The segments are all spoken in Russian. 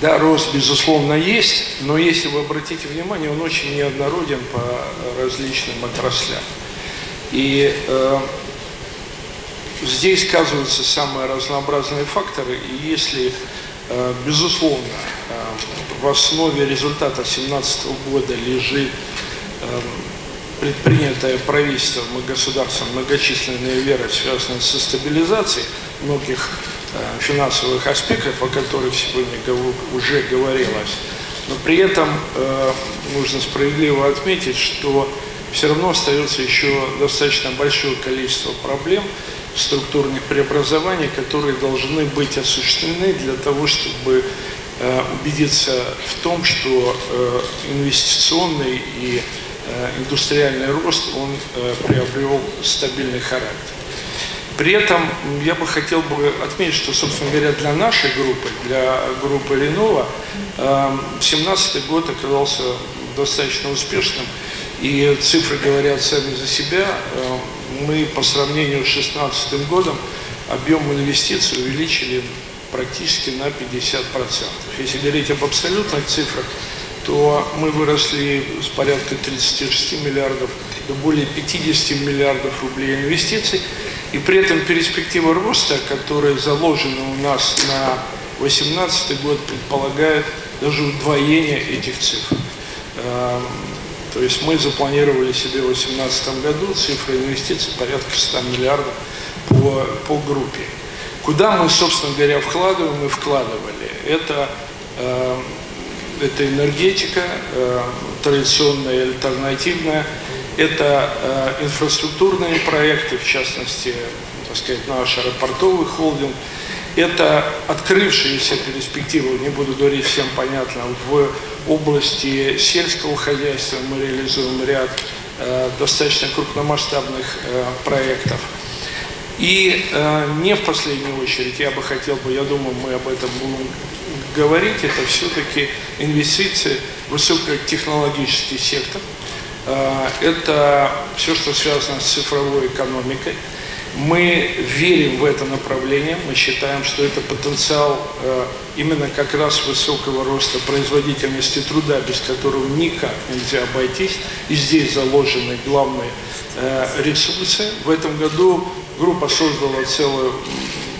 Да, рост, безусловно, есть, но если вы обратите внимание, он очень неоднороден по различным отраслям. И э, здесь сказываются самые разнообразные факторы, и если, э, безусловно, э, в основе результата 2017 года лежит э, предпринятая правительством и государством многочисленные меры, связанные со стабилизацией многих финансовых аспектов, о которых сегодня уже говорилось. Но при этом э, нужно справедливо отметить, что все равно остается еще достаточно большое количество проблем, структурных преобразований, которые должны быть осуществлены для того, чтобы э, убедиться в том, что инвестиционный и индустриальный рост, он приобрел стабильный характер. При этом я бы хотел бы отметить, что, собственно говоря, для нашей группы, для группы 2017 эм, год оказался достаточно успешным, и цифры говорят сами за себя. Эм, мы по сравнению с 2016 годом объем инвестиций увеличили практически на 50%. Если говорить об абсолютных цифрах, то мы выросли с порядка 36 миллиардов до более 50 миллиардов рублей инвестиций. И при этом перспектива роста, которая заложена у нас на 2018 год, предполагает даже удвоение этих цифр. Эм, то есть мы запланировали себе в 2018 году цифры инвестиций порядка 100 миллиардов по, по группе. Куда мы, собственно говоря, вкладываем и вкладывали? Это, э, это энергетика, э, традиционная и альтернативная, это э, инфраструктурные проекты, в частности, так сказать, наш аэропортовый холдинг. Это открывшиеся перспективы, не буду говорить всем понятно, в области сельского хозяйства мы реализуем ряд э, достаточно крупномасштабных э, проектов. И э, не в последнюю очередь, я бы хотел бы, я думаю, мы об этом будем говорить, это все-таки инвестиции в высокотехнологический сектор – это все, что связано с цифровой экономикой. Мы верим в это направление, мы считаем, что это потенциал э, именно как раз высокого роста производительности труда, без которого никак нельзя обойтись. И здесь заложены главные э, ресурсы. В этом году группа создала целое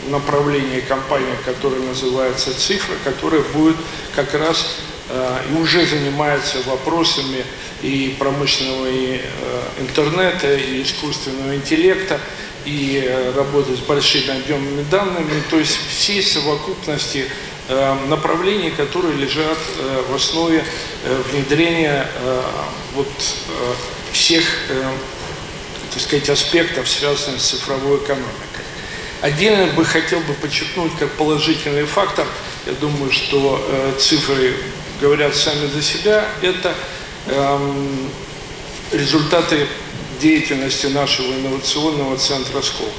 направление компании, которое называется «Цифра», которая будет как раз и уже занимается вопросами и промышленного и, э, интернета, и искусственного интеллекта, и э, работы с большими объемами данными, то есть всей совокупности э, направлений, которые лежат э, в основе э, внедрения э, вот, э, всех э, так сказать, аспектов, связанных с цифровой экономикой. Отдельно бы хотел бы подчеркнуть как положительный фактор, я думаю, что э, цифры говорят сами за себя, это Эм, результаты деятельности нашего инновационного центра Сколково.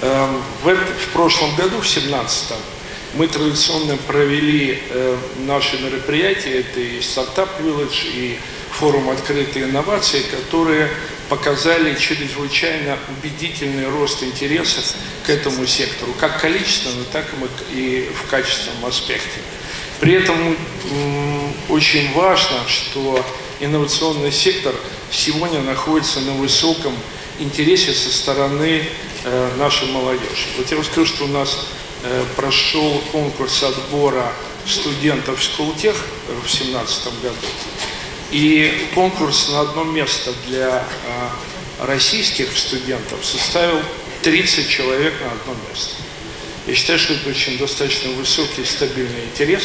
Эм, в, в прошлом году, в 2017 мы традиционно провели э, наши мероприятия, это и стартап Village, и форум открытые инновации, которые показали чрезвычайно убедительный рост интереса к этому сектору, как количественно, так и в качественном аспекте. При этом очень важно, что инновационный сектор сегодня находится на высоком интересе со стороны э, нашей молодежи. Вот я вам скажу, что у нас э, прошел конкурс отбора студентов Скултех э, в 2017 году. И конкурс на одно место для э, российских студентов составил 30 человек на одно место. Я считаю, что это очень достаточно высокий стабильный интерес.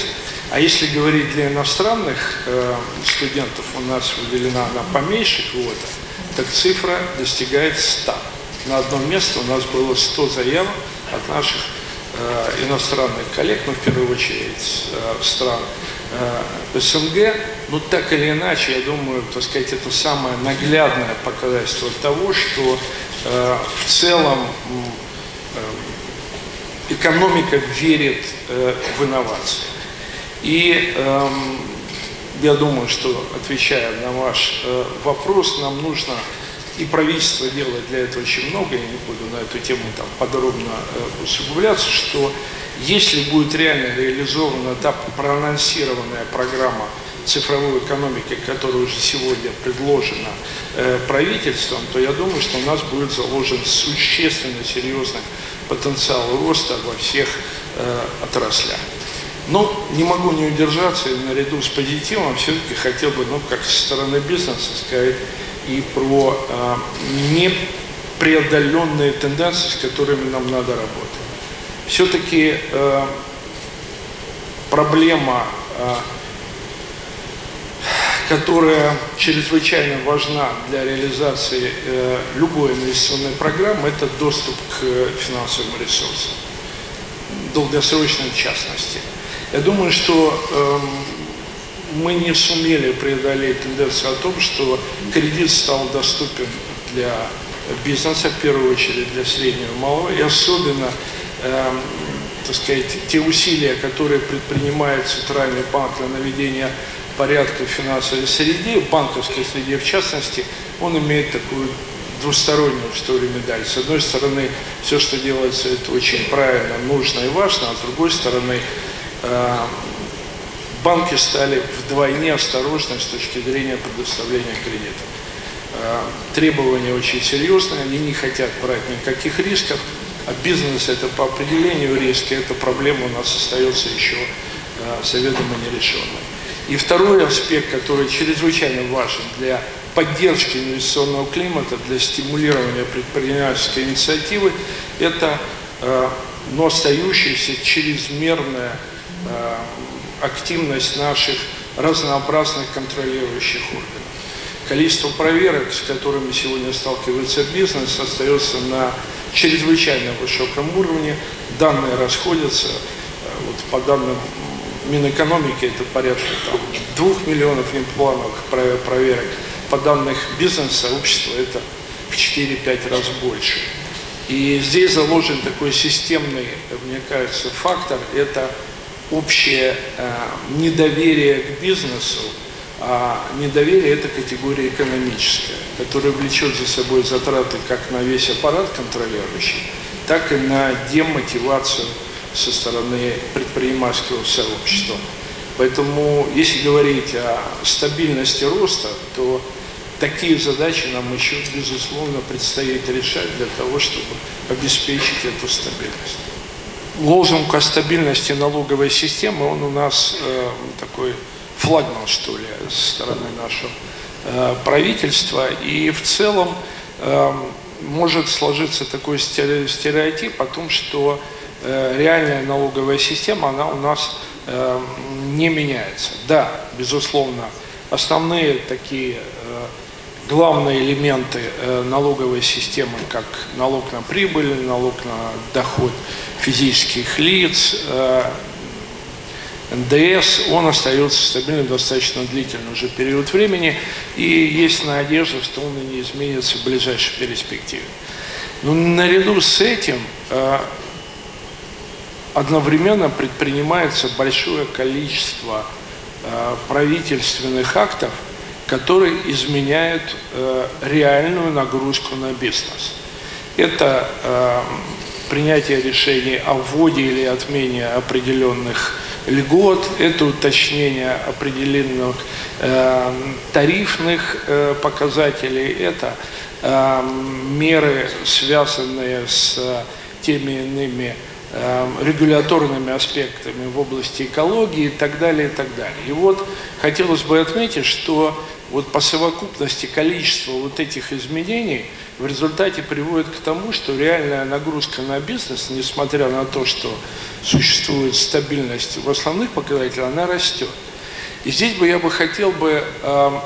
А если говорить для иностранных э, студентов, у нас выделена она поменьше квота, так цифра достигает 100. На одно место у нас было 100 заявок от наших э, иностранных коллег, ну, в первую очередь, э, стран э, СНГ. Но так или иначе, я думаю, так сказать, это самое наглядное показательство того, что э, в целом экономика верит э, в инновации. И э, я думаю, что отвечая на ваш э, вопрос, нам нужно и правительство делает для этого очень много, я не буду на эту тему там подробно э, усугубляться, что Если будет реально реализована та проанонсированная программа цифровой экономики, которая уже сегодня предложена э, правительством, то я думаю, что у нас будет заложен существенно серьезный потенциал роста во всех э, отраслях. Но не могу не удержаться, и наряду с позитивом все-таки хотел бы, ну, как со стороны бизнеса сказать, и про э, непреодоленные тенденции, с которыми нам надо работать. Все-таки э, проблема э, которая чрезвычайно важна для реализации э, любой инвестиционной программы, это доступ к финансовым ресурсам, долгосрочной в частности. Я думаю, что э, мы не сумели преодолеть тенденцию о том, что кредит стал доступен для бизнеса, в первую очередь для среднего и малого, и особенно э, так сказать, те усилия, которые предпринимает Центральный банк для наведения порядка в финансовой среде, в банковской среде в частности, он имеет такую двустороннюю, что ли, медаль. С одной стороны, все, что делается, это очень правильно, нужно и важно, а с другой стороны, э, банки стали вдвойне осторожны с точки зрения предоставления кредитов. Э, требования очень серьезные, они не хотят брать никаких рисков, а бизнес это по определению риски, эта проблема у нас остается еще э, заведомо нерешенной. И второй аспект, который чрезвычайно важен для поддержки инвестиционного климата, для стимулирования предпринимательской инициативы, это э, но остающаяся чрезмерная э, активность наших разнообразных контролирующих органов. Количество проверок, с которыми сегодня сталкивается бизнес, остается на чрезвычайно высоком уровне. Данные расходятся. Э, вот по данным Минэкономики это порядка там, 2 миллионов имплантов проверок. По данным бизнес-сообщества это в 4-5 раз больше. И здесь заложен такой системный, мне кажется, фактор. Это общее э, недоверие к бизнесу, а недоверие – это категория экономическая, которая влечет за собой затраты как на весь аппарат контролирующий, так и на демотивацию со стороны предпринимательского сообщества. Поэтому, если говорить о стабильности роста, то такие задачи нам еще, безусловно, предстоит решать для того, чтобы обеспечить эту стабильность. Лозунг о стабильности налоговой системы, он у нас э, такой флагман, что ли, со стороны нашего э, правительства. И в целом э, может сложиться такой стереотип о том, что реальная налоговая система, она у нас э, не меняется. Да, безусловно, основные такие э, главные элементы налоговой системы, как налог на прибыль, налог на доход физических лиц, НДС, он остается стабильным достаточно длительный уже период времени, и есть надежда, что он и не изменится в ближайшей перспективе. Но наряду с этим одновременно предпринимается большое количество э, правительственных актов, которые изменяют э, реальную нагрузку на бизнес. Это э, принятие решений о вводе или отмене определенных льгот, это уточнение определенных э, тарифных э, показателей, это э, меры, связанные с теми иными регуляторными аспектами в области экологии и так далее, и так далее. И вот хотелось бы отметить, что вот по совокупности количества вот этих изменений в результате приводит к тому, что реальная нагрузка на бизнес, несмотря на то, что существует стабильность в основных показателях, она растет. И здесь бы я бы хотел бы э,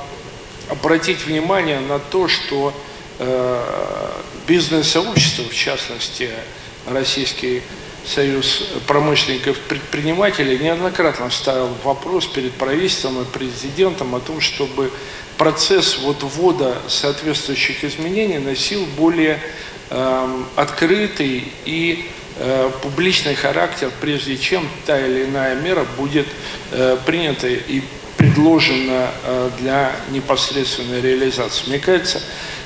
обратить внимание на то, что э, бизнес-сообщество, в частности, российский Союз промышленников предпринимателей неоднократно ставил вопрос перед правительством и президентом о том, чтобы процесс вот ввода соответствующих изменений носил более э, открытый и э, публичный характер, прежде чем та или иная мера будет э, принята и предложена э, для непосредственной реализации. Мне кажется,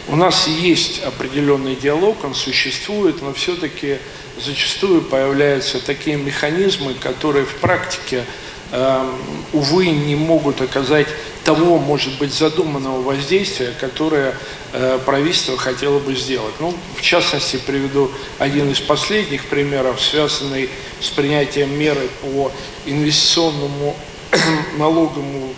у нас есть определенный диалог, он существует, но все-таки зачастую появляются такие механизмы, которые в практике, э, увы, не могут оказать того, может быть, задуманного воздействия, которое э, правительство хотело бы сделать. Ну, в частности, приведу один из последних примеров, связанный с принятием меры по инвестиционному налоговому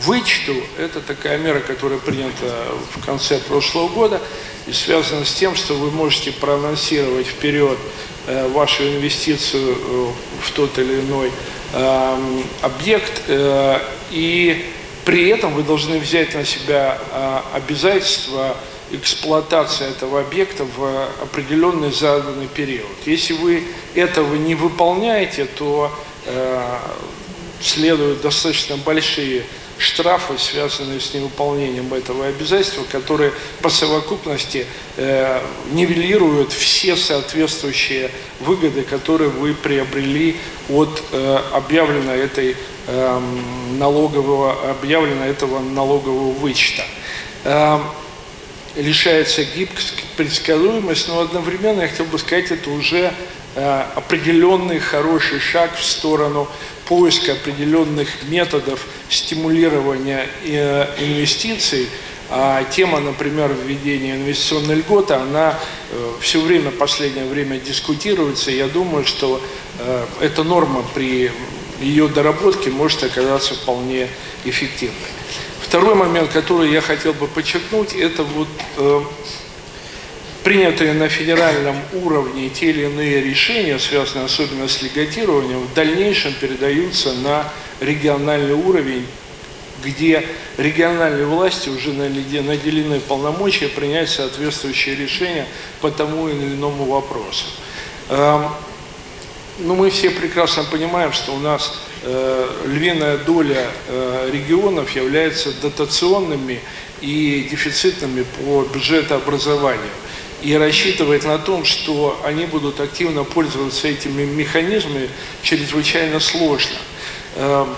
вычету. Это такая мера, которая принята в конце прошлого года и связана с тем, что вы можете проанонсировать вперед э, вашу инвестицию э, в тот или иной эм, объект, э, и при этом вы должны взять на себя обязательство эксплуатации этого объекта в определенный заданный период. Если вы этого не выполняете, то следуют достаточно большие штрафы, связанные с невыполнением этого обязательства, которые по совокупности э, нивелируют все соответствующие выгоды, которые вы приобрели от э, объявленной этой э, налогового, объявлено этого налогового вычета. Э, лишается гибкость, предсказуемость, но одновременно, я хотел бы сказать, это уже э, определенный хороший шаг в сторону поиска определенных методов стимулирования э, инвестиций, а тема, например, введения инвестиционной льготы, она э, все время, последнее время дискутируется. Я думаю, что э, эта норма при ее доработке может оказаться вполне эффективной. Второй момент, который я хотел бы подчеркнуть, это вот принятые на федеральном уровне те или иные решения, связанные особенно с легатированием, в дальнейшем передаются на региональный уровень, где региональные власти уже наделены полномочия принять соответствующие решения по тому или иному вопросу. Эм, ну, мы все прекрасно понимаем, что у нас э, львиная доля э, регионов является дотационными и дефицитными по бюджетообразованию и рассчитывать на том, что они будут активно пользоваться этими механизмами, чрезвычайно сложно. Эм,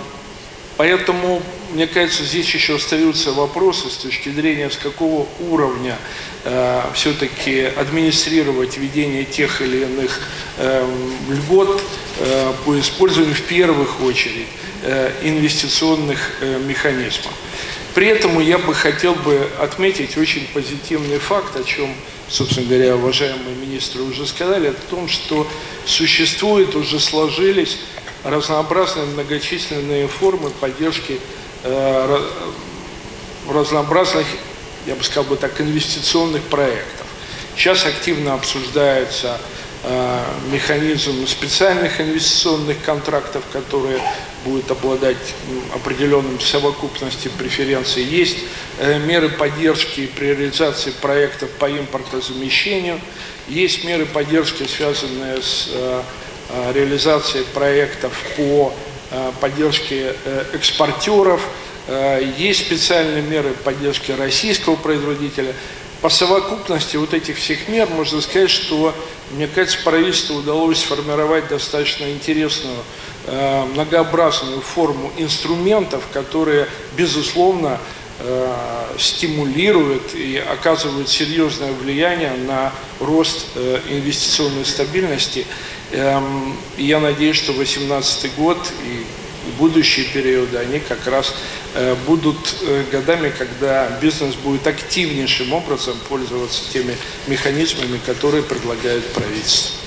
поэтому, мне кажется, здесь еще остаются вопросы с точки зрения, с какого уровня э, все-таки администрировать ведение тех или иных э, льгот э, по использованию в первых очередь э, инвестиционных э, механизмов. При этом я бы хотел бы отметить очень позитивный факт, о чем, собственно говоря, уважаемые министры уже сказали, о том, что существуют, уже сложились разнообразные многочисленные формы поддержки э, разнообразных, я бы сказал бы так, инвестиционных проектов. Сейчас активно обсуждается э, механизм специальных инвестиционных контрактов, которые будет обладать определенным совокупностью преференций. Есть э, меры поддержки при реализации проектов по импортозамещению, есть меры поддержки, связанные с э, э, реализацией проектов по поддержке экспортеров, есть специальные меры поддержки российского производителя. По совокупности вот этих всех мер можно сказать, что, мне кажется, правительству удалось сформировать достаточно интересную Э, многообразную форму инструментов, которые, безусловно, э, стимулируют и оказывают серьезное влияние на рост э, инвестиционной стабильности. Эм, я надеюсь, что 2018 год и будущие периоды, они как раз будут годами, когда бизнес будет активнейшим образом пользоваться теми механизмами, которые предлагает правительство.